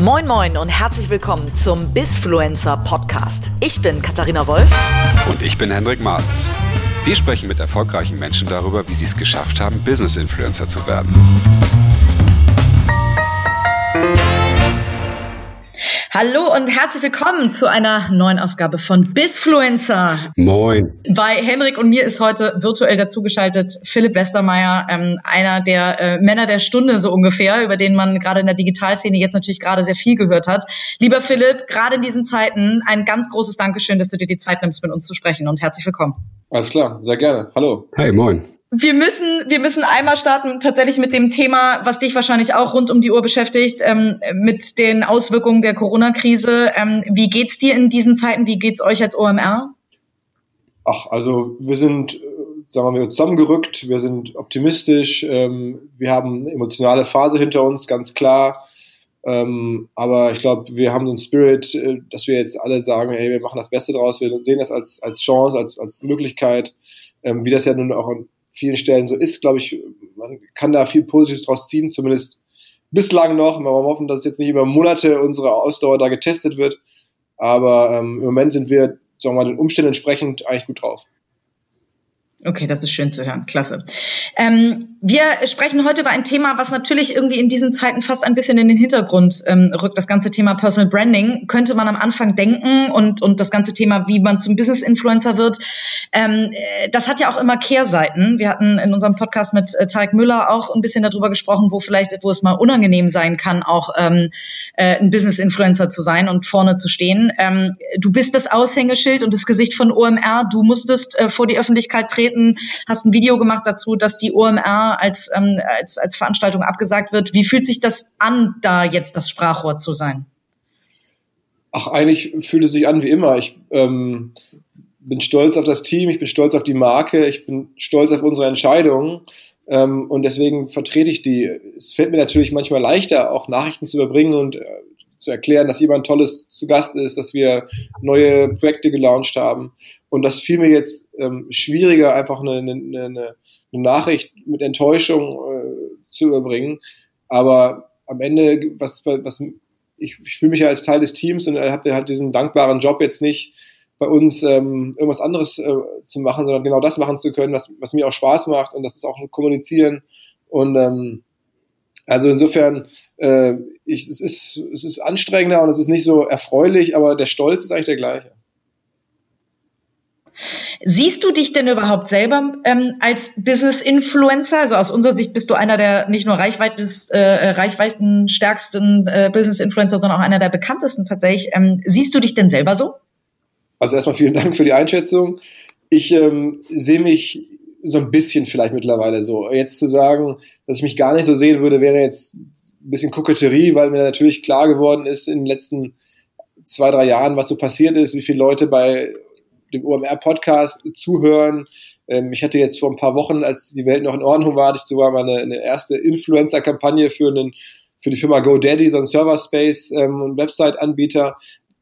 Moin Moin und herzlich willkommen zum Bisfluencer Podcast. Ich bin Katharina Wolf. Und ich bin Hendrik Martens. Wir sprechen mit erfolgreichen Menschen darüber, wie sie es geschafft haben, Business-Influencer zu werden. Hallo und herzlich willkommen zu einer neuen Ausgabe von Bisfluencer. Moin. Bei Henrik und mir ist heute virtuell dazugeschaltet Philipp Westermeier, ähm, einer der äh, Männer der Stunde so ungefähr, über den man gerade in der Digitalszene jetzt natürlich gerade sehr viel gehört hat. Lieber Philipp, gerade in diesen Zeiten ein ganz großes Dankeschön, dass du dir die Zeit nimmst, mit uns zu sprechen und herzlich willkommen. Alles klar, sehr gerne. Hallo. Hey, moin. Wir müssen, wir müssen einmal starten tatsächlich mit dem Thema, was dich wahrscheinlich auch rund um die Uhr beschäftigt, ähm, mit den Auswirkungen der Corona-Krise. Ähm, wie geht's dir in diesen Zeiten? Wie geht's euch als OMR? Ach, also wir sind, äh, sagen wir mal, zusammengerückt. Wir sind optimistisch. Ähm, wir haben eine emotionale Phase hinter uns, ganz klar. Ähm, aber ich glaube, wir haben den Spirit, äh, dass wir jetzt alle sagen, hey, wir machen das Beste draus. Wir sehen das als, als Chance, als, als Möglichkeit, ähm, wie das ja nun auch vielen Stellen so ist, glaube ich, man kann da viel Positives draus ziehen, zumindest bislang noch. Wir hoffen, dass jetzt nicht über Monate unsere Ausdauer da getestet wird. Aber ähm, im Moment sind wir, sagen wir mal, den Umständen entsprechend eigentlich gut drauf. Okay, das ist schön zu hören. Klasse. Ähm, wir sprechen heute über ein Thema, was natürlich irgendwie in diesen Zeiten fast ein bisschen in den Hintergrund ähm, rückt. Das ganze Thema Personal Branding könnte man am Anfang denken und, und das ganze Thema, wie man zum Business-Influencer wird. Ähm, äh, das hat ja auch immer Kehrseiten. Wir hatten in unserem Podcast mit äh, Tarek Müller auch ein bisschen darüber gesprochen, wo vielleicht, wo es mal unangenehm sein kann, auch ähm, äh, ein Business-Influencer zu sein und vorne zu stehen. Ähm, du bist das Aushängeschild und das Gesicht von OMR. Du musstest äh, vor die Öffentlichkeit treten vertreten, hast ein Video gemacht dazu, dass die OMR als, ähm, als, als Veranstaltung abgesagt wird. Wie fühlt sich das an, da jetzt das Sprachrohr zu sein? Ach, eigentlich fühlt es sich an wie immer. Ich ähm, bin stolz auf das Team, ich bin stolz auf die Marke, ich bin stolz auf unsere Entscheidungen. Ähm, und deswegen vertrete ich die. Es fällt mir natürlich manchmal leichter, auch Nachrichten zu überbringen und äh, zu erklären, dass jemand Tolles zu Gast ist, dass wir neue Projekte gelauncht haben. Und das fiel mir jetzt ähm, schwieriger, einfach eine, eine, eine, eine Nachricht mit Enttäuschung äh, zu überbringen. Aber am Ende, was, was ich, ich fühle mich ja als Teil des Teams und habe halt diesen dankbaren Job jetzt nicht bei uns ähm, irgendwas anderes äh, zu machen, sondern genau das machen zu können, was, was mir auch Spaß macht und das ist auch kommunizieren und ähm, also insofern, äh, ich, es, ist, es ist anstrengender und es ist nicht so erfreulich, aber der Stolz ist eigentlich der gleiche. Siehst du dich denn überhaupt selber ähm, als Business-Influencer? Also aus unserer Sicht bist du einer der nicht nur reichweites, äh, reichweitenstärksten äh, Business-Influencer, sondern auch einer der bekanntesten tatsächlich. Ähm, siehst du dich denn selber so? Also erstmal vielen Dank für die Einschätzung. Ich ähm, sehe mich so ein bisschen vielleicht mittlerweile so. Jetzt zu sagen, dass ich mich gar nicht so sehen würde, wäre jetzt ein bisschen Koketterie, weil mir natürlich klar geworden ist in den letzten zwei, drei Jahren, was so passiert ist, wie viele Leute bei dem OMR-Podcast zuhören. Ähm, ich hatte jetzt vor ein paar Wochen, als die Welt noch in Ordnung war, hatte ich sogar mal eine, erste Influencer-Kampagne für, einen, für die Firma GoDaddy, so ein Server-Space ähm, und Website-Anbieter.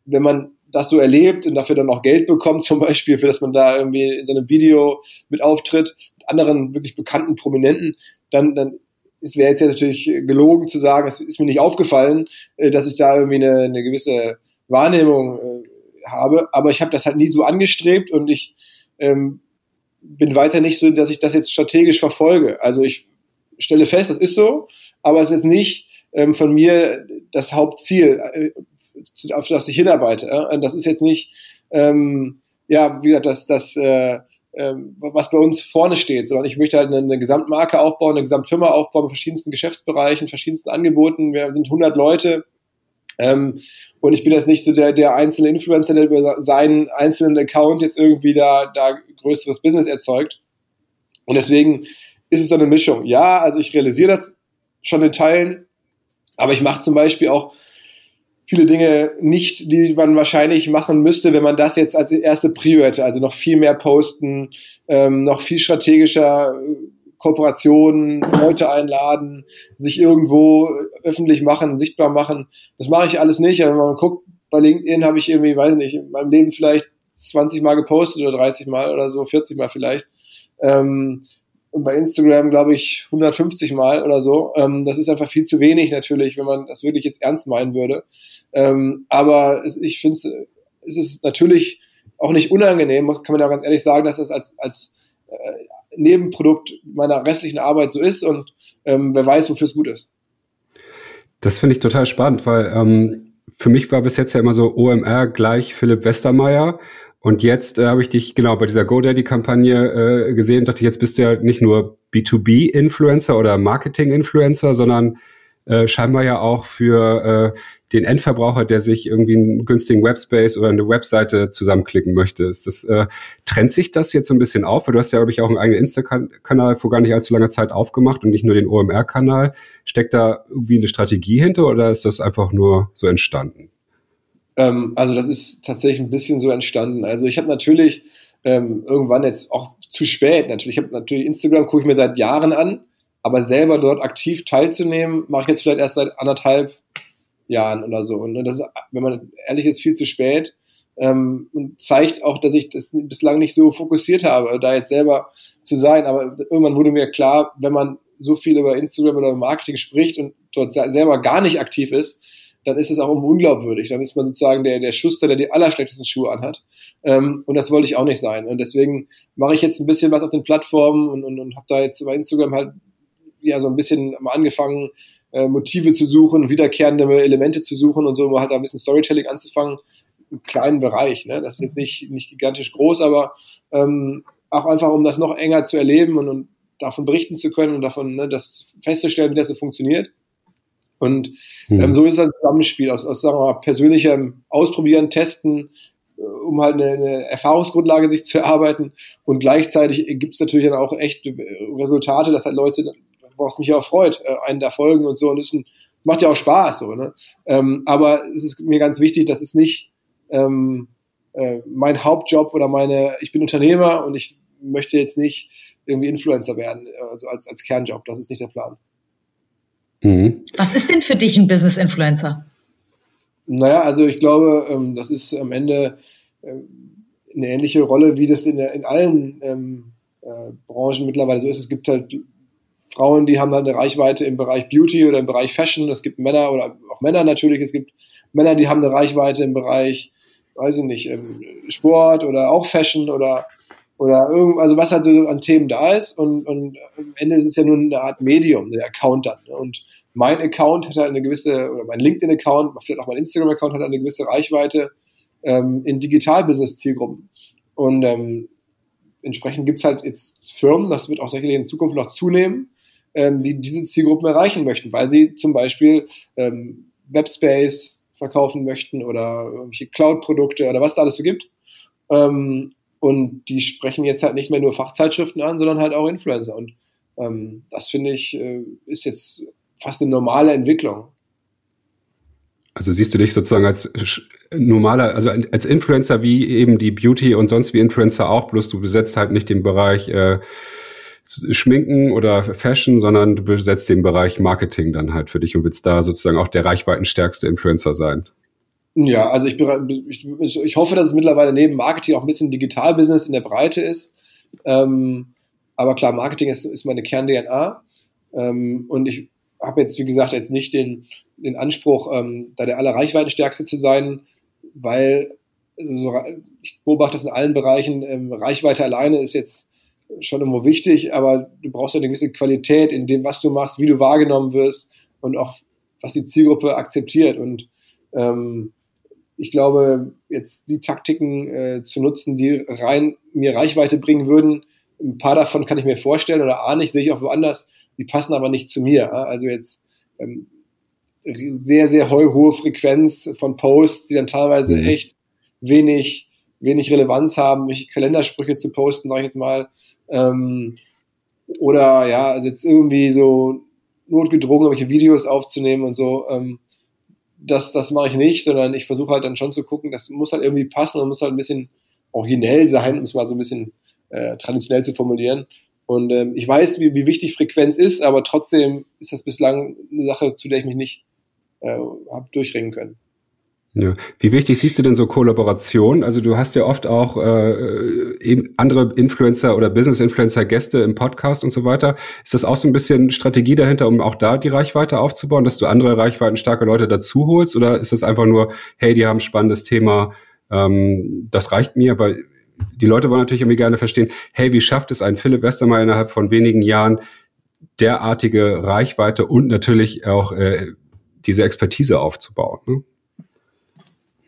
Wenn man das so erlebt und dafür dann auch Geld bekommt, zum Beispiel, für das man da irgendwie in so einem Video mit auftritt, mit anderen wirklich bekannten Prominenten, dann, dann es wäre jetzt ja natürlich gelogen zu sagen, es ist mir nicht aufgefallen, äh, dass ich da irgendwie eine, eine gewisse Wahrnehmung äh, habe, aber ich habe das halt nie so angestrebt und ich ähm, bin weiter nicht so, dass ich das jetzt strategisch verfolge. Also ich stelle fest, das ist so, aber es ist jetzt nicht ähm, von mir das Hauptziel. Auf das ich hinarbeite. Äh? Das ist jetzt nicht, ähm, ja, wie gesagt, das, das äh, äh, was bei uns vorne steht, sondern ich möchte halt eine, eine Gesamtmarke aufbauen, eine Gesamtfirma aufbauen mit verschiedensten Geschäftsbereichen, verschiedensten Angeboten. Wir sind 100 Leute. Ähm, und ich bin jetzt nicht so der, der einzelne Influencer, der über seinen einzelnen Account jetzt irgendwie da, da größeres Business erzeugt. Und deswegen ist es so eine Mischung. Ja, also ich realisiere das schon in Teilen, aber ich mache zum Beispiel auch viele Dinge nicht, die man wahrscheinlich machen müsste, wenn man das jetzt als erste Prio hätte. Also noch viel mehr posten, ähm, noch viel strategischer äh, Kooperationen, Leute einladen, sich irgendwo öffentlich machen, sichtbar machen. Das mache ich alles nicht. Aber wenn man guckt, bei LinkedIn habe ich irgendwie, weiß nicht, in meinem Leben vielleicht 20 Mal gepostet oder 30 Mal oder so, 40 Mal vielleicht. Ähm, bei Instagram, glaube ich, 150 Mal oder so. Ähm, das ist einfach viel zu wenig natürlich, wenn man das wirklich jetzt ernst meinen würde. Ähm, aber es, ich finde es ist natürlich auch nicht unangenehm, kann man ja ganz ehrlich sagen, dass das als, als äh, Nebenprodukt meiner restlichen Arbeit so ist und ähm, wer weiß, wofür es gut ist. Das finde ich total spannend, weil ähm, für mich war bis jetzt ja immer so OMR gleich Philipp Westermeier und jetzt äh, habe ich dich genau bei dieser GoDaddy-Kampagne äh, gesehen dachte, jetzt bist du ja nicht nur B2B-Influencer oder Marketing-Influencer, sondern äh, scheinbar ja auch für äh, den Endverbraucher, der sich irgendwie einen günstigen Webspace oder eine Webseite zusammenklicken möchte. Ist das, äh, trennt sich das jetzt so ein bisschen auf? Weil du hast ja, glaube ich, auch einen eigenen Insta-Kanal vor gar nicht allzu langer Zeit aufgemacht und nicht nur den OMR-Kanal. Steckt da irgendwie eine Strategie hinter oder ist das einfach nur so entstanden? Ähm, also das ist tatsächlich ein bisschen so entstanden. Also ich habe natürlich ähm, irgendwann jetzt auch zu spät natürlich. Ich habe natürlich Instagram gucke ich mir seit Jahren an, aber selber dort aktiv teilzunehmen, mache ich jetzt vielleicht erst seit anderthalb Jahren oder so. Und das ist, wenn man ehrlich ist, viel zu spät. Ähm, und zeigt auch, dass ich das bislang nicht so fokussiert habe, da jetzt selber zu sein. Aber irgendwann wurde mir klar, wenn man so viel über Instagram oder Marketing spricht und dort selber gar nicht aktiv ist, dann ist es auch unglaubwürdig. Dann ist man sozusagen der, der Schuster, der die allerschlechtesten Schuhe anhat. Ähm, und das wollte ich auch nicht sein. Und deswegen mache ich jetzt ein bisschen was auf den Plattformen und, und, und habe da jetzt bei Instagram halt ja so ein bisschen mal angefangen, äh, Motive zu suchen, wiederkehrende Elemente zu suchen und so, um halt da ein bisschen Storytelling anzufangen. Im kleinen Bereich. Ne? Das ist jetzt nicht, nicht gigantisch groß, aber ähm, auch einfach, um das noch enger zu erleben und, und davon berichten zu können und davon ne, das festzustellen, wie das so funktioniert. Und mhm. ähm, so ist es ein Zusammenspiel aus, aus sagen wir mal, persönlichem Ausprobieren, Testen, äh, um halt eine, eine Erfahrungsgrundlage sich zu erarbeiten. Und gleichzeitig gibt es natürlich dann auch echt Resultate, dass halt Leute, was mich ja auch freut, äh, einen da folgen und so. Und es macht ja auch Spaß. So, ne? Ähm, aber es ist mir ganz wichtig, dass es nicht ähm, äh, mein Hauptjob oder meine, ich bin Unternehmer und ich möchte jetzt nicht irgendwie Influencer werden, also als, als Kernjob. Das ist nicht der Plan. Mhm. Was ist denn für dich ein Business Influencer? Naja, also ich glaube, ähm, das ist am Ende ähm, eine ähnliche Rolle, wie das in, in allen ähm, äh, Branchen mittlerweile so ist. Es gibt halt Frauen, die haben halt eine Reichweite im Bereich Beauty oder im Bereich Fashion. Es gibt Männer oder auch Männer natürlich. Es gibt Männer, die haben eine Reichweite im Bereich, weiß ich nicht, Sport oder auch Fashion oder oder irgend, also was halt so an Themen da ist und, und am Ende ist es ja nur eine Art Medium, der Account dann. Ne? Und mein Account hat halt eine gewisse, oder mein LinkedIn-Account, vielleicht auch mein Instagram-Account hat eine gewisse Reichweite ähm, in Digital-Business-Zielgruppen. Und ähm, entsprechend gibt's halt jetzt Firmen, das wird auch sicherlich in Zukunft noch zunehmen, ähm, die diese Zielgruppen erreichen möchten, weil sie zum Beispiel ähm, Webspace verkaufen möchten oder irgendwelche Cloud-Produkte oder was da alles so gibt. Ähm, und die sprechen jetzt halt nicht mehr nur Fachzeitschriften an, sondern halt auch Influencer. Und ähm, das finde ich, äh, ist jetzt fast eine normale Entwicklung. Also siehst du dich sozusagen als normaler, also als Influencer wie eben die Beauty und sonst wie Influencer auch, bloß du besetzt halt nicht den Bereich äh, Schminken oder Fashion, sondern du besetzt den Bereich Marketing dann halt für dich und willst da sozusagen auch der reichweitenstärkste Influencer sein. Ja, also ich, ich, ich hoffe, dass es mittlerweile neben Marketing auch ein bisschen Digital-Business in der Breite ist. Ähm, aber klar, Marketing ist, ist meine Kern-DNA. Ähm, und ich habe jetzt, wie gesagt, jetzt nicht den, den Anspruch, ähm, da der allerreichweitenstärkste zu sein, weil also ich beobachte das in allen Bereichen. Ähm, Reichweite alleine ist jetzt schon irgendwo wichtig, aber du brauchst ja eine gewisse Qualität in dem, was du machst, wie du wahrgenommen wirst und auch was die Zielgruppe akzeptiert. Und ähm, ich glaube, jetzt die Taktiken äh, zu nutzen, die rein mir Reichweite bringen würden, ein paar davon kann ich mir vorstellen oder ahne ich, sehe ich auch woanders, die passen aber nicht zu mir. Also jetzt ähm, sehr, sehr hohe Frequenz von Posts, die dann teilweise mhm. echt wenig, wenig Relevanz haben, mich Kalendersprüche zu posten, sage ich jetzt mal. Ähm, oder ja, also jetzt irgendwie so notgedrungen irgendwelche Videos aufzunehmen und so. Ähm, das, das mache ich nicht, sondern ich versuche halt dann schon zu gucken, das muss halt irgendwie passen und muss halt ein bisschen originell sein, um es mal so ein bisschen äh, traditionell zu formulieren. Und ähm, ich weiß, wie, wie wichtig Frequenz ist, aber trotzdem ist das bislang eine Sache, zu der ich mich nicht äh, habe durchringen können. Ja. Wie wichtig siehst du denn so Kollaboration? Also du hast ja oft auch äh, eben andere Influencer oder Business-Influencer Gäste im Podcast und so weiter. Ist das auch so ein bisschen Strategie dahinter, um auch da die Reichweite aufzubauen, dass du andere Reichweiten starke Leute dazu holst? Oder ist das einfach nur, hey, die haben ein spannendes Thema, ähm, das reicht mir, weil die Leute wollen natürlich irgendwie gerne verstehen, hey, wie schafft es ein Philipp Westermeier innerhalb von wenigen Jahren derartige Reichweite und natürlich auch äh, diese Expertise aufzubauen? Ne?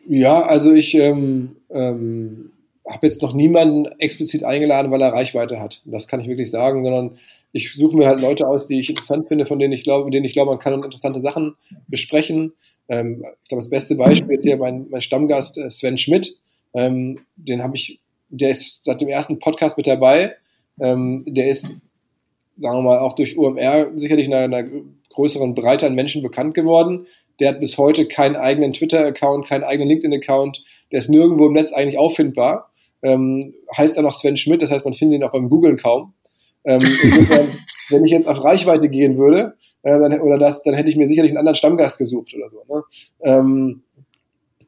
Ja, also ich ähm, ähm, habe jetzt noch niemanden explizit eingeladen, weil er Reichweite hat. Das kann ich wirklich sagen, sondern ich suche mir halt Leute aus, die ich interessant finde, von denen ich glaube, denen ich glaube, man kann interessante Sachen besprechen. Ähm, ich glaube, das beste Beispiel ist hier mein, mein Stammgast äh, Sven Schmidt. Ähm, den habe ich, der ist seit dem ersten Podcast mit dabei. Ähm, der ist, sagen wir mal, auch durch UMR sicherlich einer, einer größeren Breite an Menschen bekannt geworden. Der hat bis heute keinen eigenen Twitter-Account, keinen eigenen LinkedIn-Account. Der ist nirgendwo im Netz eigentlich auffindbar. Ähm, heißt dann noch Sven Schmidt, das heißt, man findet ihn auch beim Googlen kaum. Ähm, wenn ich jetzt auf Reichweite gehen würde, äh, dann, oder das, dann hätte ich mir sicherlich einen anderen Stammgast gesucht oder so. Ne? Ähm,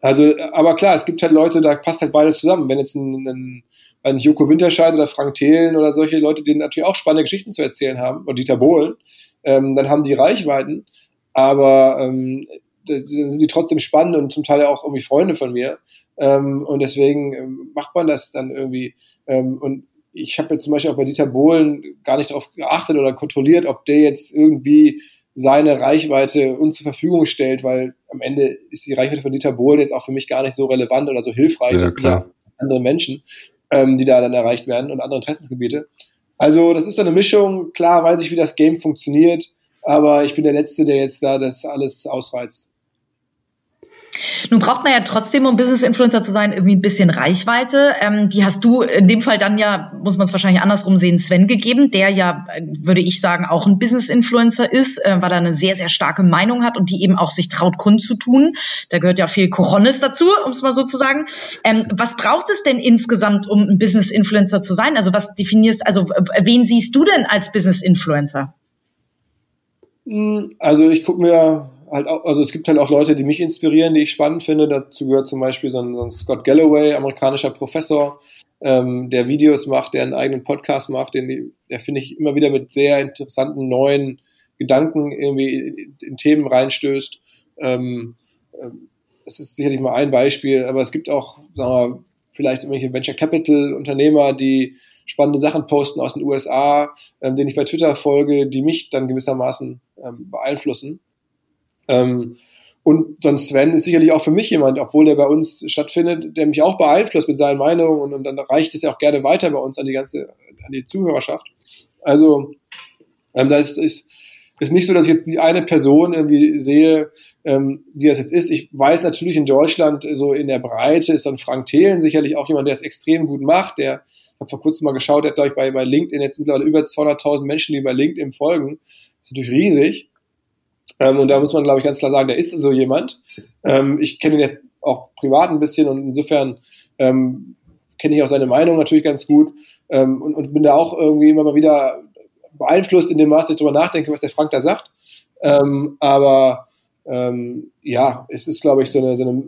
also, aber klar, es gibt halt Leute, da passt halt beides zusammen. Wenn jetzt ein, ein, ein Joko Winterscheid oder Frank Thelen oder solche Leute, die natürlich auch spannende Geschichten zu erzählen haben, oder Dieter Bohlen, ähm, dann haben die Reichweiten aber ähm, dann sind die trotzdem spannend und zum Teil auch irgendwie Freunde von mir. Ähm, und deswegen ähm, macht man das dann irgendwie. Ähm, und ich habe jetzt zum Beispiel auch bei Dieter Bohlen gar nicht darauf geachtet oder kontrolliert, ob der jetzt irgendwie seine Reichweite uns zur Verfügung stellt, weil am Ende ist die Reichweite von Dieter Bohlen jetzt auch für mich gar nicht so relevant oder so hilfreich. Ja, das sind andere Menschen, ähm, die da dann erreicht werden und andere Interessensgebiete. Also das ist dann eine Mischung. Klar weiß ich, wie das Game funktioniert aber ich bin der Letzte, der jetzt da das alles ausreizt. Nun braucht man ja trotzdem, um Business-Influencer zu sein, irgendwie ein bisschen Reichweite. Ähm, die hast du in dem Fall dann ja, muss man es wahrscheinlich andersrum sehen, Sven gegeben, der ja, würde ich sagen, auch ein Business-Influencer ist, äh, weil er eine sehr, sehr starke Meinung hat und die eben auch sich traut, kundzutun. Da gehört ja viel Cojones dazu, um es mal so zu sagen. Ähm, was braucht es denn insgesamt, um ein Business-Influencer zu sein? Also was definierst, also wen siehst du denn als Business-Influencer? Also ich gucke mir halt auch, also es gibt halt auch Leute, die mich inspirieren, die ich spannend finde. Dazu gehört zum Beispiel so ein, so ein Scott Galloway, amerikanischer Professor, ähm, der Videos macht, der einen eigenen Podcast macht, den der finde ich immer wieder mit sehr interessanten neuen Gedanken irgendwie in, in Themen reinstößt. Ähm, ähm, das ist sicherlich mal ein Beispiel, aber es gibt auch, sagen wir, vielleicht irgendwelche Venture Capital Unternehmer, die spannende Sachen posten aus den USA, ähm, denen ich bei Twitter folge, die mich dann gewissermaßen ähm, beeinflussen. Ähm, und so ein Sven ist sicherlich auch für mich jemand, obwohl er bei uns stattfindet, der mich auch beeinflusst mit seinen Meinungen und, und dann reicht es ja auch gerne weiter bei uns an die ganze, an die Zuhörerschaft. Also ähm, da ist, ist, ist nicht so, dass ich jetzt die eine Person irgendwie sehe, ähm, die das jetzt ist. Ich weiß natürlich in Deutschland so in der Breite ist dann Frank Thelen sicherlich auch jemand, der es extrem gut macht, der habe vor kurzem mal geschaut, der hat, glaube ich, bei, bei LinkedIn jetzt mittlerweile über 200.000 Menschen, die bei LinkedIn folgen. Das ist natürlich riesig. Ähm, und da muss man, glaube ich, ganz klar sagen, der ist so jemand. Ähm, ich kenne ihn jetzt auch privat ein bisschen und insofern ähm, kenne ich auch seine Meinung natürlich ganz gut ähm, und, und, bin da auch irgendwie immer mal wieder beeinflusst in dem Maße, ich darüber nachdenke, was der Frank da sagt. Ähm, aber ähm, ja, es ist, glaube ich, so eine, so eine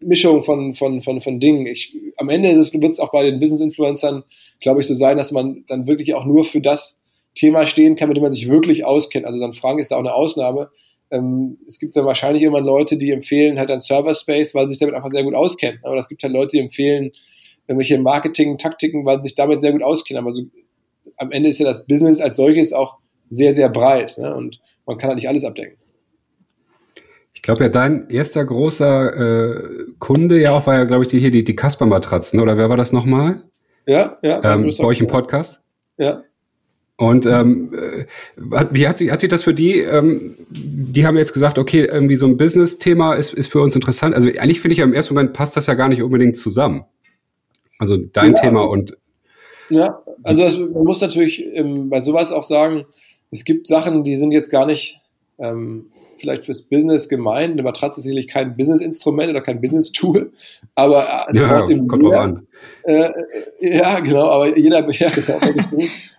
Mischung von, von, von, von Dingen. Ich, am Ende wird es auch bei den Business-Influencern, glaube ich, so sein, dass man dann wirklich auch nur für das Thema stehen kann, mit dem man sich wirklich auskennt. Also dann Frank ist da auch eine Ausnahme. Ähm, es gibt dann wahrscheinlich immer Leute, die empfehlen halt ein Server Space, weil sie sich damit einfach sehr gut auskennen. Aber es gibt halt Leute, die empfehlen irgendwelche Marketing-Taktiken, weil sie sich damit sehr gut auskennen. Aber so, am Ende ist ja das Business als solches auch sehr, sehr breit. Ne? Und man kann halt nicht alles abdecken. Ich glaube ja, dein erster großer äh, Kunde ja auch war ja, glaube ich, die hier, die, die Kasper-Matratzen, oder wer war das nochmal? Ja, ja. Ähm, bei euch im Podcast? Ja. Und ähm, äh, wie hat sich, hat sich das für die, ähm, die haben jetzt gesagt, okay, irgendwie so ein Business-Thema ist, ist für uns interessant. Also eigentlich finde ich ja im ersten Moment passt das ja gar nicht unbedingt zusammen. Also dein ja. Thema und. Ja, also das, man muss natürlich ähm, bei sowas auch sagen, es gibt Sachen, die sind jetzt gar nicht ähm, vielleicht fürs Business gemeint. Eine Matratze ist sicherlich kein Business-Instrument oder kein Business-Tool, aber äh, ja, kommt drauf an. Äh, ja, genau, aber jeder, ja,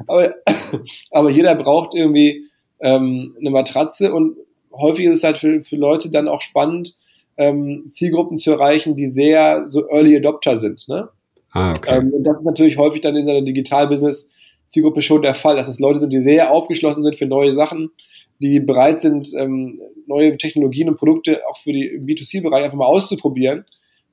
aber, aber jeder braucht irgendwie ähm, eine Matratze und häufig ist es halt für, für Leute dann auch spannend, ähm, Zielgruppen zu erreichen, die sehr so Early Adopter sind. Ne? Ah, okay. Ähm, und das ist natürlich häufig dann in so einer Digital-Business-Zielgruppe schon der Fall, dass es Leute sind, die sehr aufgeschlossen sind für neue Sachen, die bereit sind, ähm, neue Technologien und Produkte auch für die B2C-Bereich einfach mal auszuprobieren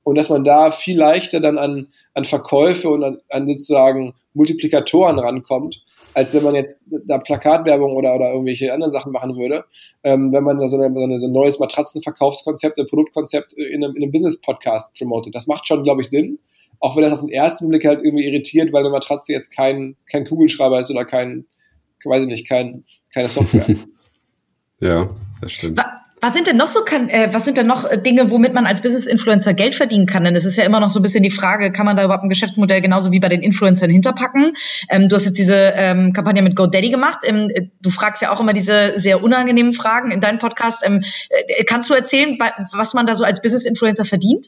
und dass man da viel leichter dann an, an Verkäufe und an, an sozusagen Multiplikatoren rankommt, als wenn man jetzt da Plakatwerbung oder, oder irgendwelche anderen Sachen machen würde. Ähm, wenn man da so, eine, so, eine, so ein neues Matratzenverkaufskonzept, ein Produktkonzept in einem, in einem Business-Podcast promotet. Das macht schon, glaube ich, Sinn. Auch wenn das auf den ersten Blick halt irgendwie irritiert, weil eine Matratze jetzt kein, kein Kugelschreiber ist oder kein, weiß ich nicht, kein, keine Software. ja, das stimmt. Was sind denn noch so kann, äh, was sind denn noch äh, Dinge, womit man als Business Influencer Geld verdienen kann? Denn es ist ja immer noch so ein bisschen die Frage, kann man da überhaupt ein Geschäftsmodell genauso wie bei den Influencern hinterpacken? Ähm, du hast jetzt diese ähm, Kampagne mit GoDaddy gemacht. Ähm, du fragst ja auch immer diese sehr unangenehmen Fragen in deinem Podcast. Ähm, äh, kannst du erzählen, was man da so als Business Influencer verdient?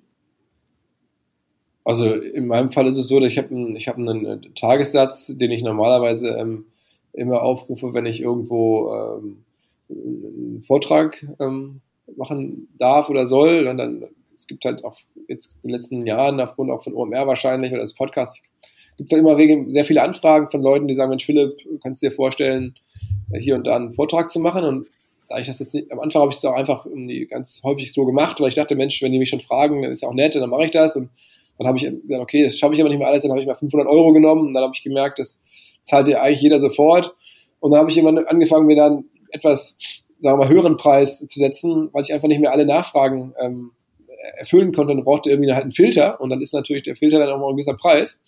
Also in meinem Fall ist es so, dass ich habe einen, ich hab einen äh, Tagessatz, den ich normalerweise ähm, immer aufrufe, wenn ich irgendwo ähm, einen Vortrag ähm, machen darf oder soll. Und dann, es gibt halt auch jetzt in den letzten Jahren, aufgrund auch von OMR wahrscheinlich oder des Podcasts, gibt es ja immer sehr viele Anfragen von Leuten, die sagen, Mensch, Philipp, kannst du dir vorstellen, hier und da einen Vortrag zu machen? Und da ich das jetzt nicht, am Anfang habe ich es auch einfach ganz häufig so gemacht, weil ich dachte, Mensch, wenn die mich schon fragen, dann ist ja auch nett, dann mache ich das. Und dann habe ich gesagt, okay, das schaffe ich aber nicht mehr alles, dann habe ich mal 500 Euro genommen und dann habe ich gemerkt, das zahlt dir eigentlich jeder sofort. Und dann habe ich immer angefangen, mir dann etwas, sagen wir mal, höheren Preis zu setzen, weil ich einfach nicht mehr alle Nachfragen ähm, erfüllen konnte. Dann brauchte irgendwie halt einen Filter und dann ist natürlich der Filter dann auch mal ein gewisser Preis.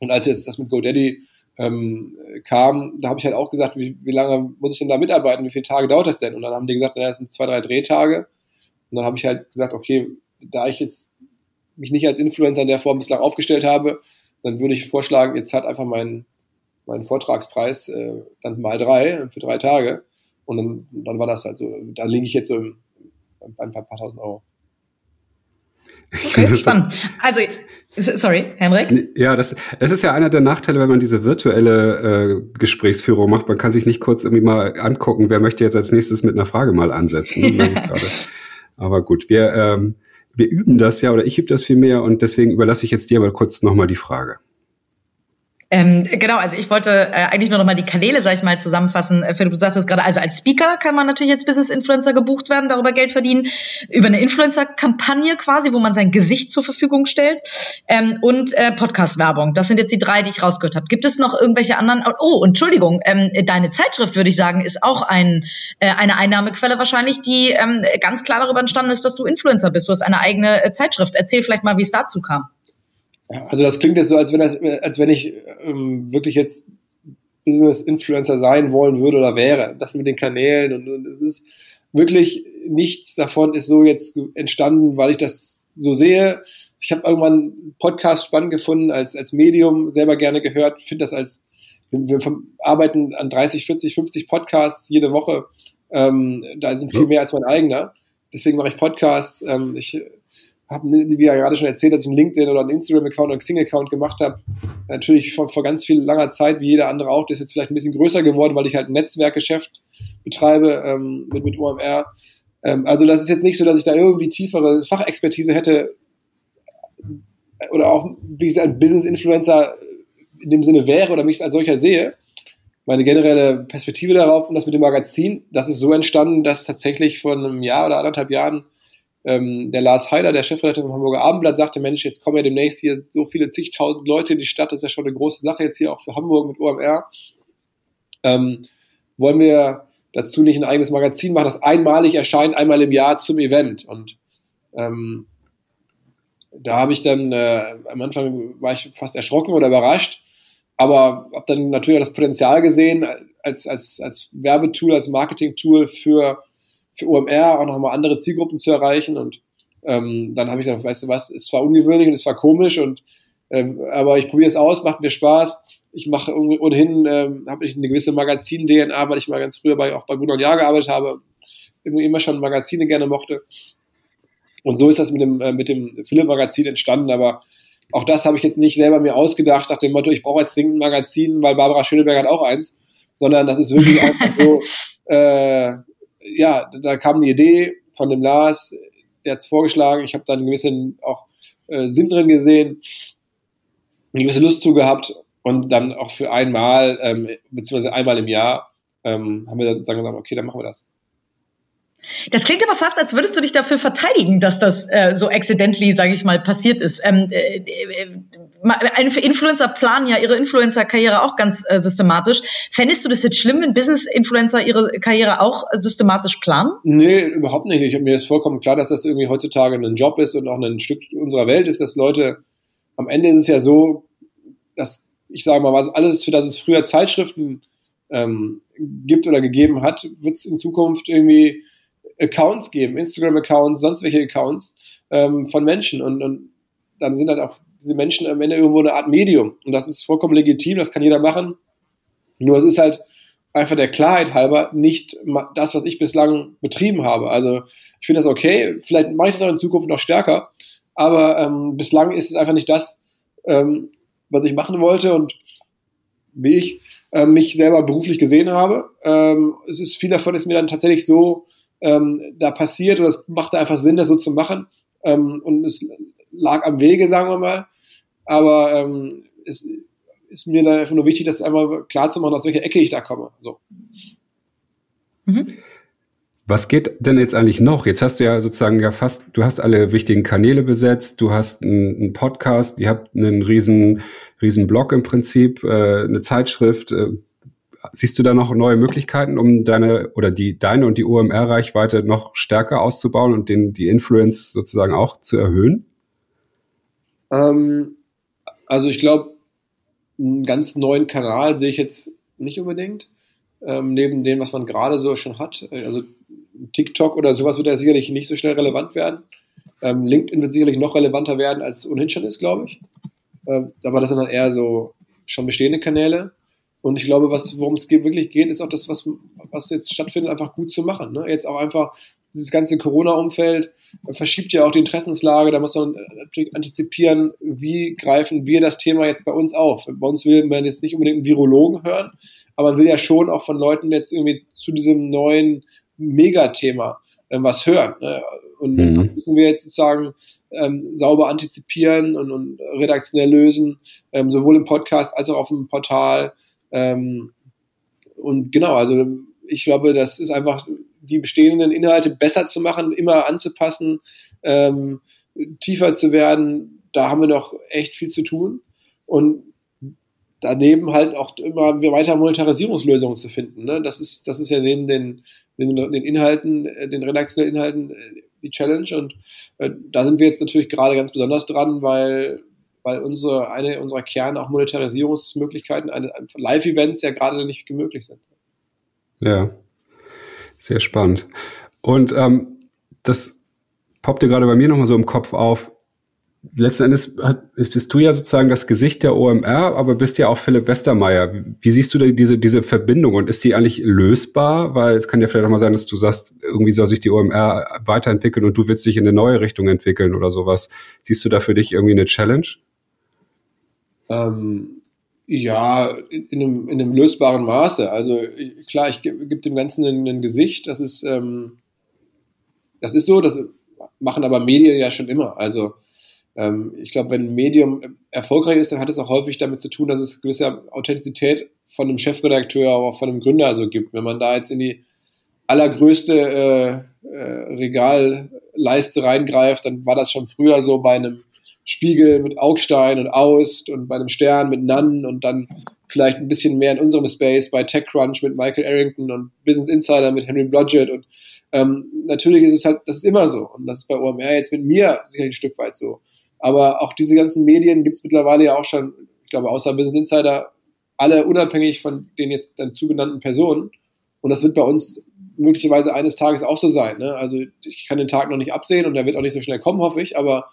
Und als jetzt das mit GoDaddy ähm, kam, da habe ich halt auch gesagt, wie, wie lange muss ich denn da mitarbeiten, wie viele Tage dauert das denn? Und dann haben die gesagt, naja, das sind zwei, drei Drehtage. Und dann habe ich halt gesagt, okay, da ich jetzt mich nicht als Influencer in der Form bislang aufgestellt habe, dann würde ich vorschlagen, jetzt hat einfach meinen meinen Vortragspreis äh, dann mal drei für drei Tage. Und dann, dann war das halt so. Da liege ich jetzt so bei ein paar, paar tausend Euro. Okay, spannend. Also, sorry, Henrik? Ja, das, das ist ja einer der Nachteile, wenn man diese virtuelle äh, Gesprächsführung macht. Man kann sich nicht kurz irgendwie mal angucken, wer möchte jetzt als nächstes mit einer Frage mal ansetzen. Aber gut, wir, ähm, wir üben das ja, oder ich übe das viel mehr und deswegen überlasse ich jetzt dir aber kurz nochmal die Frage. Ähm, genau, also ich wollte äh, eigentlich nur noch mal die Kanäle, sag ich mal, zusammenfassen. Äh, Philipp, du sagst es gerade, also als Speaker kann man natürlich als Business-Influencer gebucht werden, darüber Geld verdienen, über eine Influencer-Kampagne quasi, wo man sein Gesicht zur Verfügung stellt ähm, und äh, Podcast-Werbung. Das sind jetzt die drei, die ich rausgehört habe. Gibt es noch irgendwelche anderen? Oh, Entschuldigung, ähm, deine Zeitschrift, würde ich sagen, ist auch ein, äh, eine Einnahmequelle wahrscheinlich, die ähm, ganz klar darüber entstanden ist, dass du Influencer bist. Du hast eine eigene äh, Zeitschrift. Erzähl vielleicht mal, wie es dazu kam. Also das klingt jetzt so, als wenn, das, als wenn ich ähm, wirklich jetzt Business-Influencer sein wollen würde oder wäre. Das mit den Kanälen und, und es ist wirklich nichts davon ist so jetzt entstanden, weil ich das so sehe. Ich habe irgendwann einen Podcast spannend gefunden als, als Medium, selber gerne gehört, finde das als, wir, wir arbeiten an 30, 40, 50 Podcasts jede Woche. Ähm, da sind viel mehr als mein eigener. Deswegen mache ich Podcasts. Ähm, ich habe, wie ja gerade schon erzählt, dass ich einen LinkedIn oder einen Instagram-Account oder einen Xing-Account gemacht habe. Natürlich vor, vor ganz viel langer Zeit, wie jeder andere auch. Der ist jetzt vielleicht ein bisschen größer geworden, weil ich halt ein Netzwerkgeschäft betreibe ähm, mit, mit OMR. Ähm, also das ist jetzt nicht so, dass ich da irgendwie tiefere Fachexpertise hätte oder auch, wie gesagt, ein Business-Influencer in dem Sinne wäre oder mich als solcher sehe. Meine generelle Perspektive darauf und das mit dem Magazin, das ist so entstanden, dass tatsächlich vor einem Jahr oder anderthalb Jahren ähm, der Lars Heider, der Chefredakteur vom Hamburger Abendblatt, sagte, Mensch, jetzt kommen ja demnächst hier so viele zigtausend Leute in die Stadt, das ist ja schon eine große Sache jetzt hier auch für Hamburg mit OMR. Ähm, wollen wir dazu nicht ein eigenes Magazin machen, das einmalig erscheint, einmal im Jahr zum Event. Und ähm, da habe ich dann, äh, am Anfang war ich fast erschrocken oder überrascht, aber habe dann natürlich das Potenzial gesehen als, als, als Werbetool, als Marketing-Tool für für OMR auch nochmal andere Zielgruppen zu erreichen. Und ähm, dann habe ich gesagt, weißt du was, es war ungewöhnlich und es war komisch, und ähm, aber ich probiere es aus, macht mir Spaß. Ich mache ohnehin, ähm, habe ich eine gewisse Magazin-DNA, weil ich mal ganz früher bei, auch bei Gunnar Jahr gearbeitet habe, irgendwie immer schon Magazine gerne mochte. Und so ist das mit dem, äh, mit dem Philipp-Magazin entstanden, aber auch das habe ich jetzt nicht selber mir ausgedacht, nach dem Motto, ich brauche jetzt dringend ein Magazin, weil Barbara Schöneberg hat auch eins, sondern das ist wirklich einfach so, äh, ja, da kam die Idee von dem Lars, der hat es vorgeschlagen, ich habe da einen gewissen auch äh, Sinn drin gesehen, eine gewisse Lust zu gehabt und dann auch für einmal, ähm, beziehungsweise einmal im Jahr, ähm, haben wir dann gesagt, okay, dann machen wir das. Das klingt aber fast, als würdest du dich dafür verteidigen, dass das äh, so accidentally, sage ich mal, passiert ist. Ähm, äh, äh, Influencer planen ja ihre Influencer-Karriere auch ganz äh, systematisch. Fändest du das jetzt schlimm, wenn Business-Influencer ihre Karriere auch systematisch planen? Nee, überhaupt nicht. Ich, mir ist vollkommen klar, dass das irgendwie heutzutage ein Job ist und auch ein Stück unserer Welt ist, dass Leute, am Ende ist es ja so, dass, ich sage mal, was alles, für das es früher Zeitschriften ähm, gibt oder gegeben hat, wird es in Zukunft irgendwie Accounts geben, Instagram-Accounts, sonst welche Accounts ähm, von Menschen. Und, und dann sind halt auch diese Menschen am Ende irgendwo eine Art Medium. Und das ist vollkommen legitim, das kann jeder machen. Nur es ist halt einfach der Klarheit halber nicht das, was ich bislang betrieben habe. Also ich finde das okay, vielleicht mache ich das auch in Zukunft noch stärker, aber ähm, bislang ist es einfach nicht das, ähm, was ich machen wollte und wie ich äh, mich selber beruflich gesehen habe. Ähm, es ist viel davon ist mir dann tatsächlich so ähm, da passiert oder es machte einfach Sinn, das so zu machen. Ähm, und es lag am Wege, sagen wir mal. Aber ähm, es ist mir da einfach nur wichtig, das einmal klar zu machen, aus welcher Ecke ich da komme. So. Mhm. Was geht denn jetzt eigentlich noch? Jetzt hast du ja sozusagen ja fast, du hast alle wichtigen Kanäle besetzt, du hast einen, einen Podcast, ihr habt einen riesen, riesen Blog im Prinzip, äh, eine Zeitschrift, äh, siehst du da noch neue Möglichkeiten, um deine oder die deine und die OMR-Reichweite noch stärker auszubauen und den, die Influence sozusagen auch zu erhöhen? Ähm, also ich glaube, einen ganz neuen Kanal sehe ich jetzt nicht unbedingt. Ähm, neben dem, was man gerade so schon hat. Also TikTok oder sowas wird ja sicherlich nicht so schnell relevant werden. Ähm, LinkedIn wird sicherlich noch relevanter werden, als es ohnehin schon ist, glaube ich. Ähm, aber das sind dann eher so schon bestehende Kanäle. Und ich glaube, was, worum es wirklich geht, ist auch das, was, was jetzt stattfindet, einfach gut zu machen. Ne? Jetzt auch einfach dieses ganze Corona-Umfeld verschiebt ja auch die Interessenslage. Da muss man natürlich antizipieren, wie greifen wir das Thema jetzt bei uns auf. Bei uns will man jetzt nicht unbedingt einen Virologen hören, aber man will ja schon auch von Leuten jetzt irgendwie zu diesem neuen Megathema äh, was hören. Ne? Und mhm. müssen wir jetzt sozusagen ähm, sauber antizipieren und, und redaktionell lösen, ähm, sowohl im Podcast als auch auf dem Portal. Ähm, und genau, also ich glaube, das ist einfach die bestehenden Inhalte besser zu machen, immer anzupassen, ähm, tiefer zu werden. Da haben wir noch echt viel zu tun. Und daneben halt auch immer weiter Monetarisierungslösungen zu finden. Ne? Das, ist, das ist ja neben den, den, den Inhalten, äh, den redaktionellen Inhalten äh, die Challenge. Und äh, da sind wir jetzt natürlich gerade ganz besonders dran, weil weil unsere, eine unserer Kerne auch Monetarisierungsmöglichkeiten, Live-Events ja gerade nicht möglich sind. Ja, sehr spannend. Und ähm, das poppte gerade bei mir nochmal so im Kopf auf. Letzten Endes bist du ja sozusagen das Gesicht der OMR, aber bist ja auch Philipp Westermeier. Wie, siehst du diese, diese Verbindung und ist die eigentlich lösbar? Weil es kann ja vielleicht auch mal sein, dass du sagst, irgendwie soll sich die OMR weiterentwickeln und du willst dich in eine neue Richtung entwickeln oder sowas. Siehst du da für dich irgendwie eine Challenge? Ähm, ja, in, in, einem, in einem lösbaren Maße. Also klar, ich gebe geb dem Ganzen ein, ein, Gesicht. Das ist, ähm, das ist so, das machen aber Medien ja schon immer. Also ähm, ich glaube, wenn ein Medium erfolgreich ist, dann hat es auch häufig damit zu tun, dass es gewisse Authentizität von einem Chefredakteur, aber auch von einem Gründer so gibt. Wenn man da jetzt in die allergrößte äh, äh, Regalleiste reingreift, dann war das schon früher so bei einem Spiegel mit Augstein und Aust und bei einem Stern mit Nunn und dann vielleicht ein bisschen mehr in unserem Space bei TechCrunch mit Michael Arrington und Business Insider mit Henry Blodgett und ähm, natürlich ist es halt, das ist immer so und das ist bei OMR jetzt mit mir sicherlich ein Stück weit so. Aber auch diese ganzen Medien gibt es mittlerweile ja auch schon, ich glaube, außer Business Insider, alle unabhängig von den jetzt dann zugenannten Personen. Und das wird bei uns möglicherweise eines Tages auch so sein. Ne? Also ich kann den Tag noch nicht absehen und der wird auch nicht so schnell kommen, hoffe ich, aber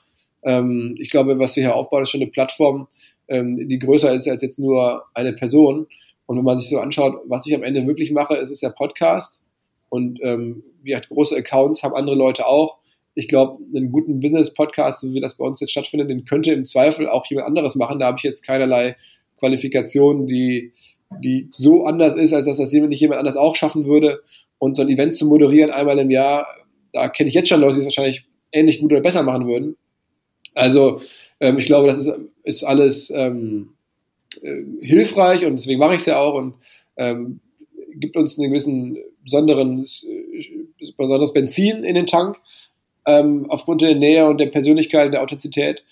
ähm, ich glaube, was wir hier aufbauen, ist schon eine Plattform, ähm, die größer ist als jetzt nur eine Person. Und wenn man sich so anschaut, was ich am Ende wirklich mache, ist es der Podcast. Und ähm, wir halt große Accounts haben andere Leute auch. Ich glaube, einen guten Business-Podcast, so wie das bei uns jetzt stattfindet, den könnte im Zweifel auch jemand anderes machen. Da habe ich jetzt keinerlei Qualifikationen, die, die so anders ist, als dass das jemand, nicht jemand anders auch schaffen würde. Und so ein Event zu moderieren einmal im Jahr, da kenne ich jetzt schon Leute, die es wahrscheinlich ähnlich gut oder besser machen würden. Also ähm, ich glaube, das ist, ist alles ähm, äh, hilfreich und deswegen mache ich es ja auch und ähm, gibt uns einen gewissen besonderen, äh, besonderes Benzin in den Tank ähm, aufgrund der Nähe und der Persönlichkeit und der Authentizität.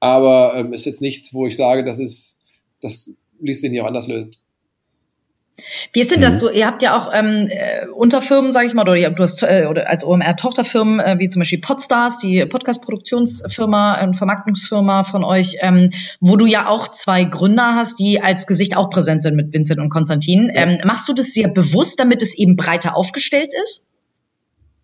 Aber ähm, ist jetzt nichts, wo ich sage, das ist, das ließ sich nicht auch anders lösen. Wie ist denn das? Mhm. Du, ihr habt ja auch ähm, äh, Unterfirmen, sage ich mal, oder du hast äh, oder als OMR Tochterfirmen äh, wie zum Beispiel Podstars, die Podcast-Produktionsfirma, äh, Vermarktungsfirma von euch, ähm, wo du ja auch zwei Gründer hast, die als Gesicht auch präsent sind mit Vincent und Konstantin. Ähm, machst du das sehr bewusst, damit es eben breiter aufgestellt ist?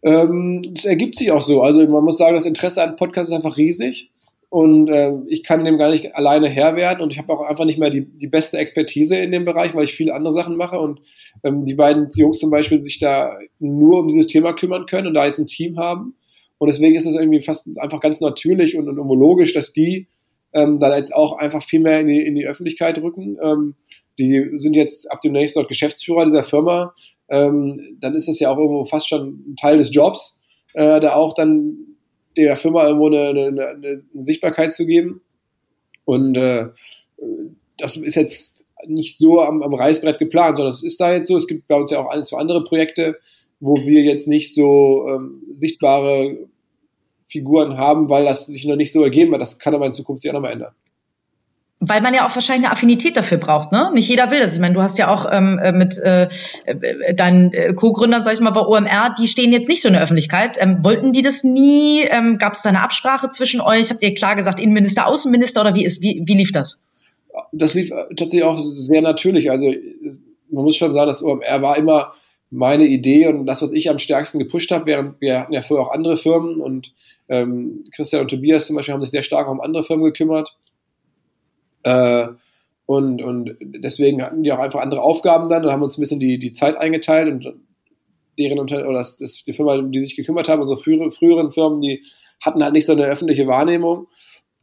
Ähm, es ergibt sich auch so. Also man muss sagen, das Interesse an Podcasts ist einfach riesig und äh, ich kann dem gar nicht alleine Herr werden und ich habe auch einfach nicht mehr die, die beste Expertise in dem Bereich, weil ich viele andere Sachen mache und ähm, die beiden Jungs zum Beispiel sich da nur um dieses Thema kümmern können und da jetzt ein Team haben und deswegen ist es irgendwie fast einfach ganz natürlich und, und logisch, dass die ähm, dann jetzt auch einfach viel mehr in die, in die Öffentlichkeit rücken. Ähm, die sind jetzt ab demnächst dort Geschäftsführer dieser Firma. Ähm, dann ist das ja auch irgendwo fast schon ein Teil des Jobs, äh, da auch dann der Firma irgendwo eine, eine, eine Sichtbarkeit zu geben. Und äh, das ist jetzt nicht so am, am Reißbrett geplant, sondern es ist da jetzt so. Es gibt bei uns ja auch ein, zwei andere Projekte, wo wir jetzt nicht so ähm, sichtbare Figuren haben, weil das sich noch nicht so ergeben hat. Das kann aber in Zukunft sich auch nochmal ändern weil man ja auch wahrscheinlich eine Affinität dafür braucht, ne? Nicht jeder will das. Ich meine, du hast ja auch ähm, äh, mit äh, äh, deinen äh, Co-Gründern, sag ich mal, bei OMR, die stehen jetzt nicht so in der Öffentlichkeit. Ähm, wollten die das nie? Ähm, Gab es da eine Absprache zwischen euch? Habt ihr klar gesagt, Innenminister, Außenminister oder wie ist, wie, wie lief das? Das lief tatsächlich auch sehr natürlich. Also man muss schon sagen, das OMR war immer meine Idee und das, was ich am stärksten gepusht habe, während wir hatten ja vorher auch andere Firmen und ähm, Christian und Tobias zum Beispiel haben sich sehr stark um andere Firmen gekümmert. Äh, und, und deswegen hatten die auch einfach andere Aufgaben dann und haben uns ein bisschen die, die Zeit eingeteilt und deren Unter oder das, das, die Firma, die sich gekümmert haben, unsere frühere, früheren Firmen, die hatten halt nicht so eine öffentliche Wahrnehmung.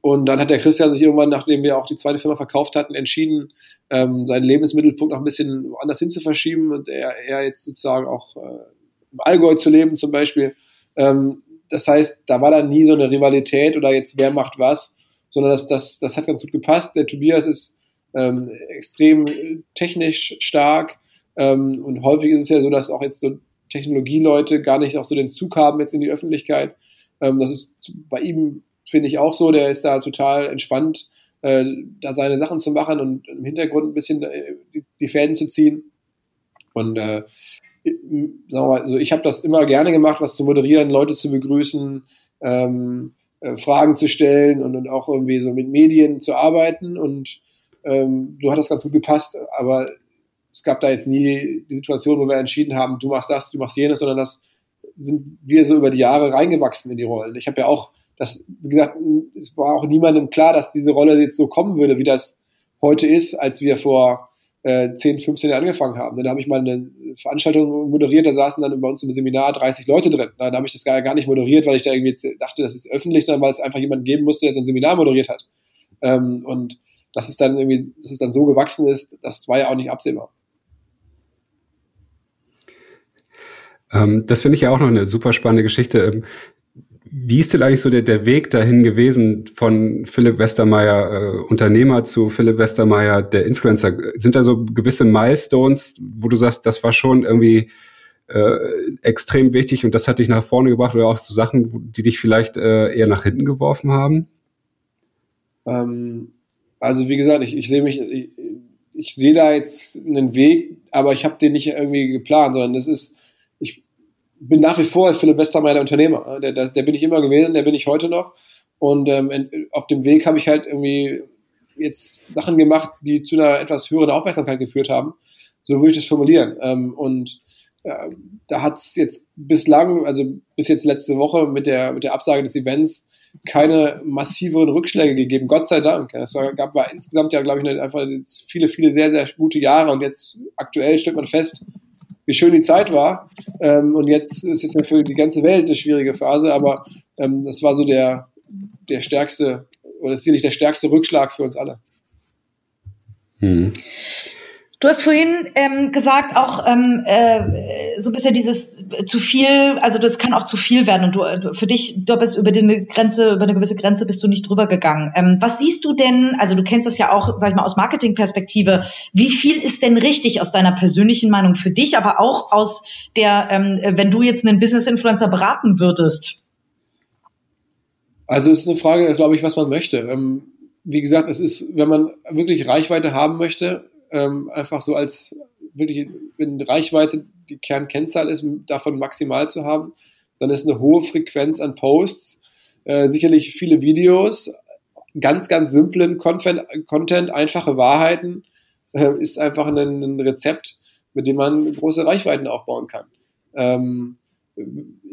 Und dann hat der Christian sich irgendwann, nachdem wir auch die zweite Firma verkauft hatten, entschieden, ähm, seinen Lebensmittelpunkt noch ein bisschen woanders hin zu verschieben und er, er jetzt sozusagen auch äh, im Allgäu zu leben zum Beispiel. Ähm, das heißt, da war dann nie so eine Rivalität oder jetzt wer macht was, sondern das, das, das hat ganz gut gepasst. Der Tobias ist ähm, extrem technisch stark ähm, und häufig ist es ja so, dass auch jetzt so Technologieleute gar nicht auch so den Zug haben jetzt in die Öffentlichkeit. Ähm, das ist bei ihm, finde ich, auch so. Der ist da total entspannt, äh, da seine Sachen zu machen und im Hintergrund ein bisschen äh, die, die, Fäden zu ziehen. Und äh, sagen wir mal, also ich habe das immer gerne gemacht, was zu moderieren, Leute zu begrüßen, ähm, äh, Fragen zu stellen und, und auch irgendwie so mit Medien zu arbeiten. Und ähm, so hat das ganz gut gepasst. Aber es gab da jetzt nie die Situation, wo wir entschieden haben, du machst das, du machst jenes, sondern das sind wir so über die Jahre reingewachsen in die Rollen. Ich habe ja auch, das, wie gesagt, es war auch niemandem klar, dass diese Rolle jetzt so kommen würde, wie das heute ist, als wir vor äh, 10, 15 Jahren angefangen haben. Da habe ich mal eine Veranstaltung moderiert, da saßen dann bei uns im Seminar 30 Leute drin. Da habe ich das gar, nicht moderiert, weil ich da irgendwie dachte, das ist öffentlich, sondern weil es einfach jemanden geben musste, der so ein Seminar moderiert hat. Ähm, und dass es dann irgendwie, dass es dann so gewachsen ist, das war ja auch nicht absehbar. Ähm, das finde ich ja auch noch eine super spannende Geschichte. Wie ist denn eigentlich so der, der Weg dahin gewesen von Philipp Westermeier, äh, Unternehmer zu Philipp Westermeier, der Influencer? Sind da so gewisse Milestones, wo du sagst, das war schon irgendwie äh, extrem wichtig und das hat dich nach vorne gebracht oder auch so Sachen, die dich vielleicht äh, eher nach hinten geworfen haben? Ähm, also wie gesagt, ich, ich sehe mich, ich, ich sehe da jetzt einen Weg, aber ich habe den nicht irgendwie geplant, sondern das ist bin nach wie vor Philipp Westermeier Unternehmer. Der, der, der, bin ich immer gewesen, der bin ich heute noch. Und ähm, auf dem Weg habe ich halt irgendwie jetzt Sachen gemacht, die zu einer etwas höheren Aufmerksamkeit geführt haben. So würde ich das formulieren. Ähm, und ja, da hat es jetzt bislang, also bis jetzt letzte Woche mit der, mit der Absage des Events, keine massiveren Rückschläge gegeben. Gott sei Dank. Es gab, war insgesamt ja, glaube ich, einfach viele, viele sehr, sehr gute Jahre. Und jetzt aktuell stellt man fest, wie schön die Zeit war. Ähm, und jetzt ist es ja für die ganze Welt eine schwierige Phase, aber ähm, das war so der, der stärkste, oder sicherlich der stärkste Rückschlag für uns alle. Hm. Du hast vorhin ähm, gesagt, auch ähm, äh, so ein bisschen dieses zu viel, also das kann auch zu viel werden und du für dich, du bist über eine Grenze, über eine gewisse Grenze bist du nicht drüber gegangen. Ähm, was siehst du denn, also du kennst das ja auch, sag ich mal, aus Marketingperspektive, wie viel ist denn richtig aus deiner persönlichen Meinung für dich, aber auch aus der, ähm, wenn du jetzt einen Business-Influencer beraten würdest? Also es ist eine Frage, glaube ich, was man möchte. Ähm, wie gesagt, es ist, wenn man wirklich Reichweite haben möchte, ähm, einfach so als wirklich, wenn Reichweite die Kernkennzahl ist, davon maximal zu haben, dann ist eine hohe Frequenz an Posts, äh, sicherlich viele Videos, ganz, ganz simplen Content, Content einfache Wahrheiten, äh, ist einfach ein, ein, Rezept, mit dem man große Reichweiten aufbauen kann. Ähm,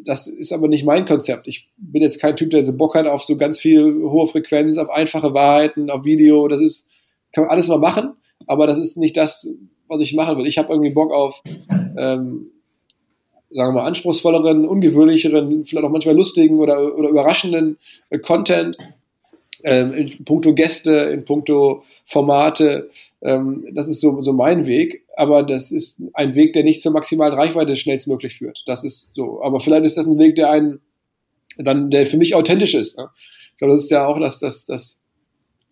das ist aber nicht mein Konzept. Ich bin jetzt kein Typ, der so Bock hat auf so ganz viel hohe Frequenz, auf einfache Wahrheiten, auf Video. Das ist, kann man alles mal machen aber das ist nicht das, was ich machen will. Ich habe irgendwie Bock auf, ähm, sagen wir mal, anspruchsvolleren, ungewöhnlicheren, vielleicht auch manchmal lustigen oder, oder überraschenden äh, Content. Ähm, in puncto Gäste, in puncto Formate, ähm, das ist so, so mein Weg, aber das ist ein Weg, der nicht zur maximalen Reichweite schnellstmöglich führt. Das ist so. Aber vielleicht ist das ein Weg, der einen dann, der für mich authentisch ist. Ne? Ich glaube, das ist ja auch das, das, das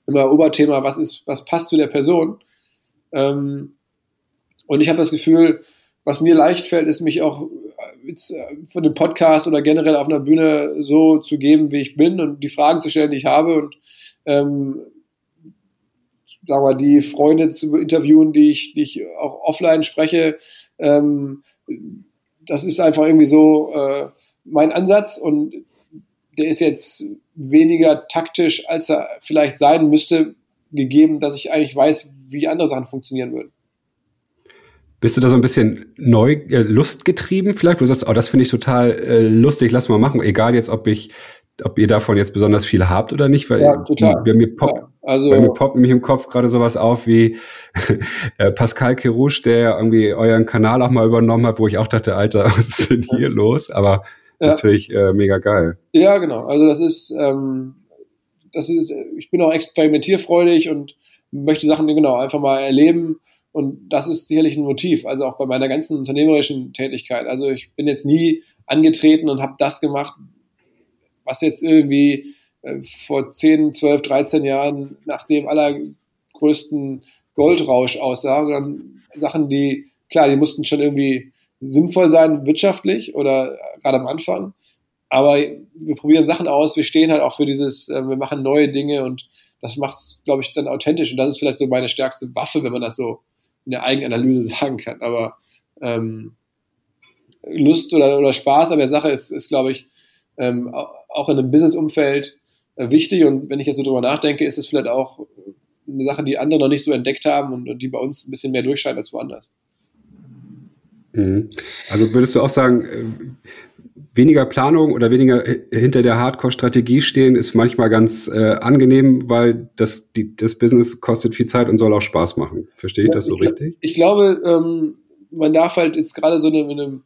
immer Oberthema, was ist, was passt zu der Person. Ähm, und ich habe das Gefühl, was mir leicht fällt, ist mich auch äh, von dem Podcast oder generell auf einer Bühne so zu geben, wie ich bin und die Fragen zu stellen, die ich habe und ähm, sagen wir, die Freunde zu interviewen, die ich, die ich auch offline spreche. Ähm, das ist einfach irgendwie so äh, mein Ansatz und der ist jetzt weniger taktisch, als er vielleicht sein müsste, gegeben, dass ich eigentlich weiß, wie andere Sachen funktionieren würden. Bist du da so ein bisschen neu, äh, lustgetrieben vielleicht, wo du sagst, oh, das finde ich total äh, lustig, lass mal machen, egal jetzt, ob ich, ob ihr davon jetzt besonders viel habt oder nicht, weil ja, total. Bei mir poppt, also, bei mir poppt nämlich im Kopf gerade sowas auf wie äh, Pascal Kerouche, der irgendwie euren Kanal auch mal übernommen hat, wo ich auch dachte, Alter, was ist denn hier los? Aber ja. natürlich äh, mega geil. Ja, genau. Also das ist, ähm, das ist, ich bin auch experimentierfreudig und möchte Sachen genau einfach mal erleben. Und das ist sicherlich ein Motiv, also auch bei meiner ganzen unternehmerischen Tätigkeit. Also ich bin jetzt nie angetreten und habe das gemacht, was jetzt irgendwie äh, vor 10, 12, 13 Jahren nach dem allergrößten Goldrausch aussah, sondern Sachen, die, klar, die mussten schon irgendwie sinnvoll sein, wirtschaftlich oder gerade am Anfang. Aber wir probieren Sachen aus, wir stehen halt auch für dieses, äh, wir machen neue Dinge und das macht es, glaube ich, dann authentisch. Und das ist vielleicht so meine stärkste Waffe, wenn man das so in der Eigenanalyse sagen kann. Aber ähm, Lust oder, oder Spaß an der Sache ist, ist glaube ich, ähm, auch in einem Business-Umfeld äh, wichtig. Und wenn ich jetzt so drüber nachdenke, ist es vielleicht auch eine Sache, die andere noch nicht so entdeckt haben und, und die bei uns ein bisschen mehr durchscheint als woanders. Mhm. Also würdest du auch sagen, äh, weniger Planung oder weniger hinter der Hardcore-Strategie stehen, ist manchmal ganz äh, angenehm, weil das, die, das Business kostet viel Zeit und soll auch Spaß machen. Verstehe ich ja, das so ich, richtig? Ich glaube, ähm, man darf halt jetzt gerade so in einem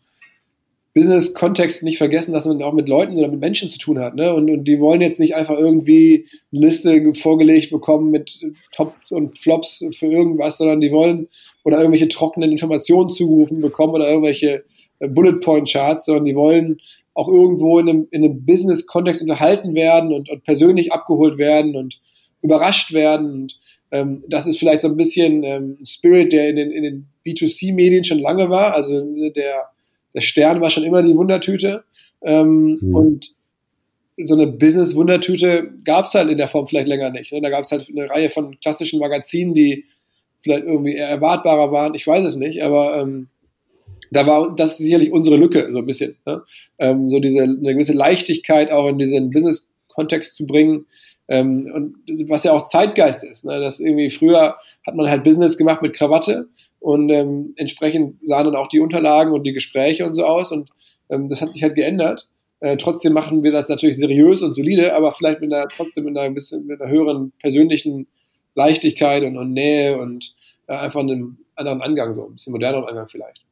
Business-Kontext nicht vergessen, dass man auch mit Leuten oder mit Menschen zu tun hat. Ne? Und, und die wollen jetzt nicht einfach irgendwie eine Liste vorgelegt bekommen mit Tops und Flops für irgendwas, sondern die wollen oder irgendwelche trockenen Informationen zugerufen bekommen oder irgendwelche Bullet Point Charts, sondern die wollen auch irgendwo in einem, in einem Business-Kontext unterhalten werden und, und, persönlich abgeholt werden und überrascht werden. Und ähm, das ist vielleicht so ein bisschen ähm, Spirit, der in den, in den B2C-Medien schon lange war. Also der, der Stern war schon immer die Wundertüte. Ähm, mhm. Und so eine Business-Wundertüte gab es halt in der Form vielleicht länger nicht. Ne? Da gab es halt eine Reihe von klassischen Magazinen, die vielleicht irgendwie erwartbarer waren. Ich weiß es nicht, aber ähm, da war das ist sicherlich unsere Lücke so ein bisschen. Ne? Ähm, so diese eine gewisse Leichtigkeit auch in diesen Business-Kontext zu bringen. Ähm, und was ja auch Zeitgeist ist. Ne? Das irgendwie früher hat man halt Business gemacht mit Krawatte und ähm, entsprechend sahen dann auch die Unterlagen und die Gespräche und so aus und ähm, das hat sich halt geändert. Äh, trotzdem machen wir das natürlich seriös und solide, aber vielleicht mit einer trotzdem mit einer bisschen mit einer höheren persönlichen Leichtigkeit und, und Nähe und äh, einfach einem anderen Angang so, ein bisschen moderneren Angang vielleicht.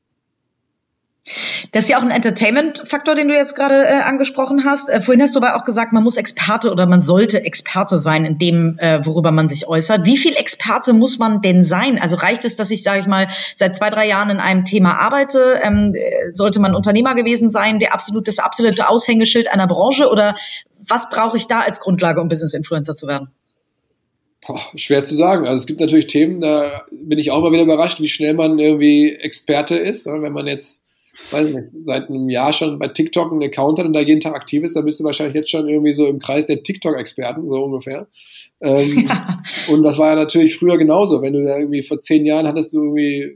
Das ist ja auch ein Entertainment-Faktor, den du jetzt gerade äh, angesprochen hast. Äh, vorhin hast du aber auch gesagt, man muss Experte oder man sollte Experte sein in dem, äh, worüber man sich äußert. Wie viel Experte muss man denn sein? Also reicht es, dass ich, sage ich mal, seit zwei, drei Jahren in einem Thema arbeite? Ähm, äh, sollte man Unternehmer gewesen sein, der absolut das absolute Aushängeschild einer Branche? Oder was brauche ich da als Grundlage, um Business-Influencer zu werden? Boah, schwer zu sagen. Also es gibt natürlich Themen, da bin ich auch mal wieder überrascht, wie schnell man irgendwie Experte ist. Wenn man jetzt weiß nicht, seit einem Jahr schon bei TikTok einen Account hat und da jeden Tag aktiv ist, dann bist du wahrscheinlich jetzt schon irgendwie so im Kreis der TikTok-Experten, so ungefähr. Ähm, ja. Und das war ja natürlich früher genauso. Wenn du da irgendwie vor zehn Jahren hattest du irgendwie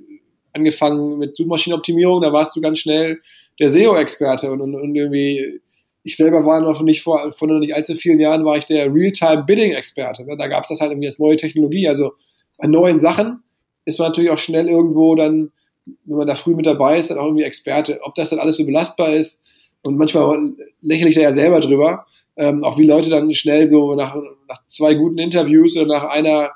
angefangen mit Suchmaschinenoptimierung, da warst du ganz schnell der SEO-Experte und, und, und irgendwie ich selber war noch nicht vor, vor noch nicht allzu vielen Jahren war ich der Real-Time-Bidding-Experte. Ne? Da gab es das halt irgendwie als neue Technologie. Also an neuen Sachen ist man natürlich auch schnell irgendwo dann wenn man da früh mit dabei ist, dann auch irgendwie Experte. Ob das dann alles so belastbar ist und manchmal lächle ich da ja selber drüber, ähm, auch wie Leute dann schnell so nach, nach zwei guten Interviews oder nach einer,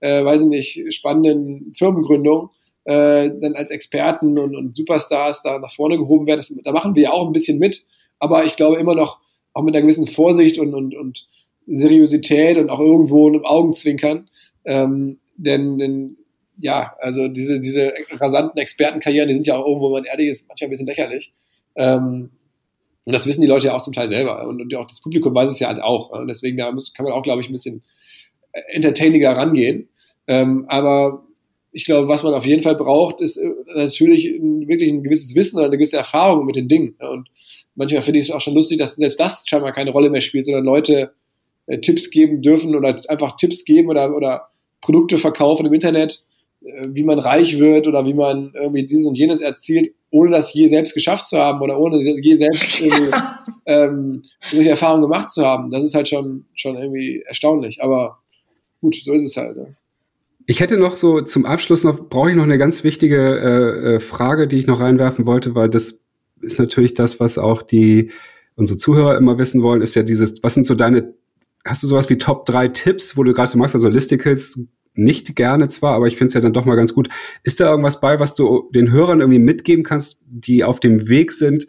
äh, weiß ich nicht, spannenden Firmengründung äh, dann als Experten und, und Superstars da nach vorne gehoben werden. Das, da machen wir ja auch ein bisschen mit, aber ich glaube immer noch auch mit einer gewissen Vorsicht und, und, und Seriosität und auch irgendwo einem Augenzwinkern. Ähm, denn, denn ja, also diese, diese rasanten Expertenkarrieren, die sind ja auch irgendwo, wenn man ehrlich ist, manchmal ein bisschen lächerlich. Ähm, und das wissen die Leute ja auch zum Teil selber. Und, und auch das Publikum weiß es ja halt auch. Und deswegen da muss, kann man auch, glaube ich, ein bisschen entertainiger rangehen. Ähm, aber ich glaube, was man auf jeden Fall braucht, ist äh, natürlich wirklich ein gewisses Wissen oder eine gewisse Erfahrung mit den Dingen. Und manchmal finde ich es auch schon lustig, dass selbst das scheinbar keine Rolle mehr spielt, sondern Leute äh, Tipps geben dürfen oder einfach Tipps geben oder, oder Produkte verkaufen im Internet, äh, wie man reich wird oder wie man irgendwie dieses und jenes erzielt, ohne das je selbst geschafft zu haben oder ohne je selbst irgendwie, ähm, solche Erfahrungen gemacht zu haben. Das ist halt schon, schon irgendwie erstaunlich. Aber gut, so ist es halt. Ne? Ich hätte noch so zum Abschluss noch, brauche ich noch eine ganz wichtige äh, äh, Frage, die ich noch reinwerfen wollte, weil das ist natürlich das, was auch die unsere Zuhörer immer wissen wollen, ist ja dieses, was sind so deine, hast du sowas wie Top 3 Tipps, wo du gerade so machst, also Listicles nicht gerne zwar, aber ich finde es ja dann doch mal ganz gut. Ist da irgendwas bei, was du den Hörern irgendwie mitgeben kannst, die auf dem Weg sind,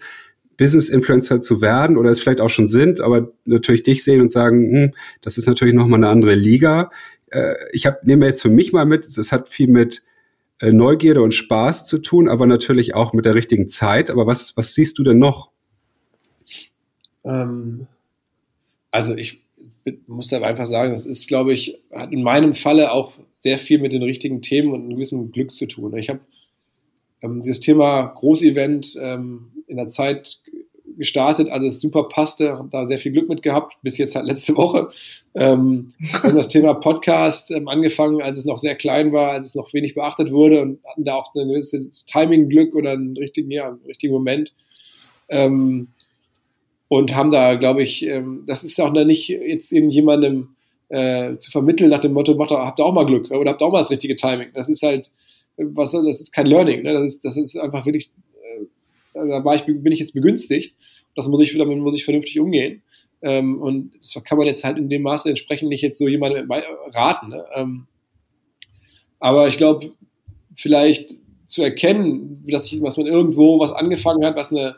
Business-Influencer zu werden oder es vielleicht auch schon sind, aber natürlich dich sehen und sagen, hm, das ist natürlich noch mal eine andere Liga. Äh, ich habe nehme jetzt für mich mal mit, es hat viel mit äh, Neugierde und Spaß zu tun, aber natürlich auch mit der richtigen Zeit. Aber was, was siehst du denn noch? Ähm, also ich muss da einfach sagen, das ist, glaube ich, hat in meinem Falle auch sehr viel mit den richtigen Themen und einem gewissen Glück zu tun. Ich habe ähm, dieses Thema Großevent ähm, in der Zeit gestartet, als es super passte, habe da sehr viel Glück mit gehabt, bis jetzt halt letzte Woche. Ähm, haben das Thema Podcast ähm, angefangen, als es noch sehr klein war, als es noch wenig beachtet wurde und hatten da auch ein gewisses Timing-Glück oder einen richtigen, ja, einen richtigen Moment. Ähm, und haben da, glaube ich, ähm, das ist auch nicht jetzt irgendjemandem äh, zu vermitteln nach dem Motto, macht, habt ihr auch mal Glück oder habt ihr auch mal das richtige Timing. Das ist halt, was, das ist kein Learning, ne? das, ist, das ist einfach wirklich, äh, da war ich, bin ich jetzt begünstigt. Das muss ich, damit muss ich vernünftig umgehen. Ähm, und das kann man jetzt halt in dem Maße entsprechend nicht jetzt so jemandem raten. Ne? Ähm, aber ich glaube, vielleicht zu erkennen, dass, ich, dass man irgendwo was angefangen hat, was eine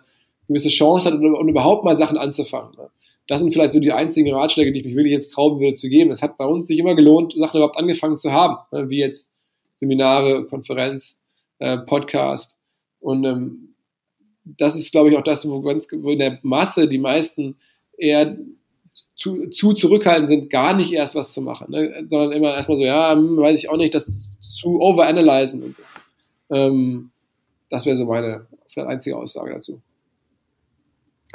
gewisse Chance hat, um, überhaupt mal Sachen anzufangen. Ne? Das sind vielleicht so die einzigen Ratschläge, die ich mich wirklich jetzt trauen würde zu geben. Es hat bei uns sich immer gelohnt, Sachen überhaupt angefangen zu haben, ne? wie jetzt Seminare, Konferenz, äh, Podcast. Und ähm, das ist, glaube ich, auch das, wo, ganz, wo in der Masse die meisten eher zu, zu zurückhaltend sind, gar nicht erst was zu machen, ne? sondern immer erstmal so, ja, hm, weiß ich auch nicht, das zu overanalyzen und so. Ähm, das wäre so meine einzige Aussage dazu.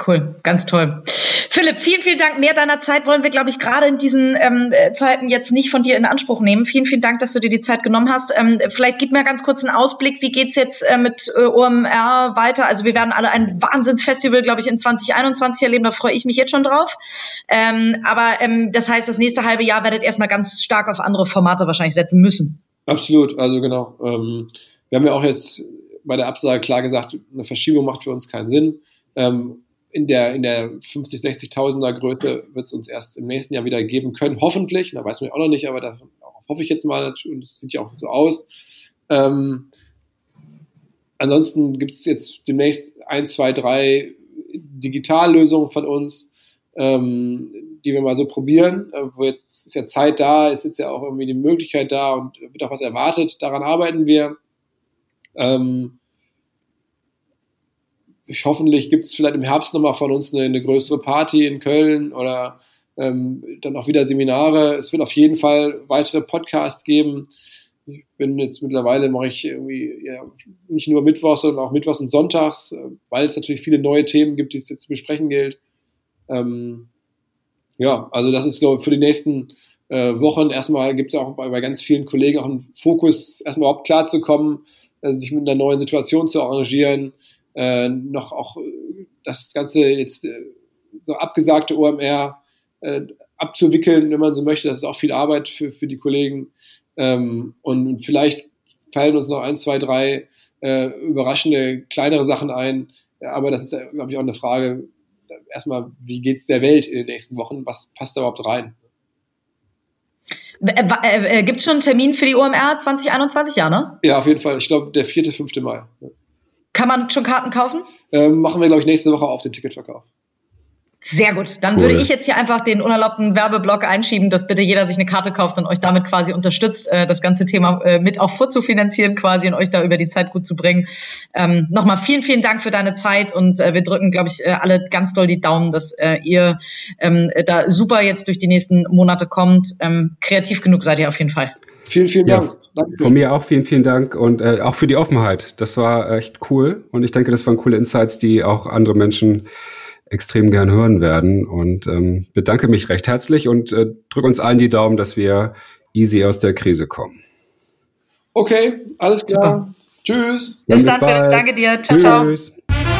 Cool, ganz toll. Philipp, vielen, vielen Dank. Mehr deiner Zeit wollen wir, glaube ich, gerade in diesen ähm, Zeiten jetzt nicht von dir in Anspruch nehmen. Vielen, vielen Dank, dass du dir die Zeit genommen hast. Ähm, vielleicht gib mir ganz kurz einen Ausblick. Wie geht's jetzt äh, mit äh, OMR weiter? Also wir werden alle ein Wahnsinnsfestival, glaube ich, in 2021 erleben. Da freue ich mich jetzt schon drauf. Ähm, aber ähm, das heißt, das nächste halbe Jahr werdet erstmal ganz stark auf andere Formate wahrscheinlich setzen müssen. Absolut. Also genau. Ähm, wir haben ja auch jetzt bei der Absage klar gesagt, eine Verschiebung macht für uns keinen Sinn. Ähm, in der, in der 50, 60.000er Größe wird es uns erst im nächsten Jahr wieder geben können. Hoffentlich, da weiß man ja auch noch nicht, aber da hoffe ich jetzt mal und es sieht ja auch so aus. Ähm, ansonsten gibt es jetzt demnächst ein, zwei, drei Digitallösungen von uns, ähm, die wir mal so probieren. Äh, wo jetzt ist ja Zeit da, ist jetzt ja auch irgendwie die Möglichkeit da und wird auch was erwartet. Daran arbeiten wir. Ähm, ich, hoffentlich gibt es vielleicht im Herbst nochmal von uns eine, eine, größere Party in Köln oder ähm, dann auch wieder Seminare. Es wird auf jeden Fall weitere Podcasts geben. Ich bin jetzt mittlerweile, mache ich irgendwie ja, nicht nur Mittwochs, sondern auch Mittwochs und Sonntags, äh, weil es natürlich viele neue Themen gibt, die es jetzt zu besprechen gilt. Ähm, ja, also das ist, glaube ich, für die nächsten äh, Wochen erstmal gibt es auch bei, bei, ganz vielen Kollegen auch einen Fokus, erstmal überhaupt klarzukommen, äh, sich mit einer neuen Situation zu arrangieren, äh, noch auch äh, das Ganze jetzt äh, so abgesagte OMR äh, abzuwickeln, wenn man so möchte. Das ist auch viel Arbeit für, für die Kollegen. Ähm, und vielleicht fallen uns noch ein, zwei, drei äh, überraschende kleinere Sachen ein. Aber das ist, glaube ich, auch eine Frage, erstmal, wie geht es der Welt in den nächsten Wochen? Was passt da überhaupt rein? Äh, äh, äh Gibt es schon einen Termin für die OMR 2021, ja, ne? Ja, auf jeden Fall. Ich glaube, der 4., 5. Mai. Kann man schon Karten kaufen? Ähm, machen wir, glaube ich, nächste Woche auf den Ticketverkauf. Sehr gut. Dann cool. würde ich jetzt hier einfach den unerlaubten Werbeblock einschieben, dass bitte jeder sich eine Karte kauft und euch damit quasi unterstützt, äh, das ganze Thema äh, mit auch vorzufinanzieren quasi und euch da über die Zeit gut zu bringen. Ähm, Nochmal vielen, vielen Dank für deine Zeit und äh, wir drücken, glaube ich, äh, alle ganz doll die Daumen, dass äh, ihr ähm, da super jetzt durch die nächsten Monate kommt. Ähm, kreativ genug seid ihr auf jeden Fall. Vielen, vielen Dank. Ja, Danke. Von mir auch vielen, vielen Dank und äh, auch für die Offenheit. Das war echt cool und ich denke, das waren coole Insights, die auch andere Menschen extrem gern hören werden. Und ähm, bedanke mich recht herzlich und äh, drücke uns allen die Daumen, dass wir easy aus der Krise kommen. Okay, alles klar. Super. Tschüss. Bis, bis dann, bald. danke dir. Ciao, Tschüss. ciao.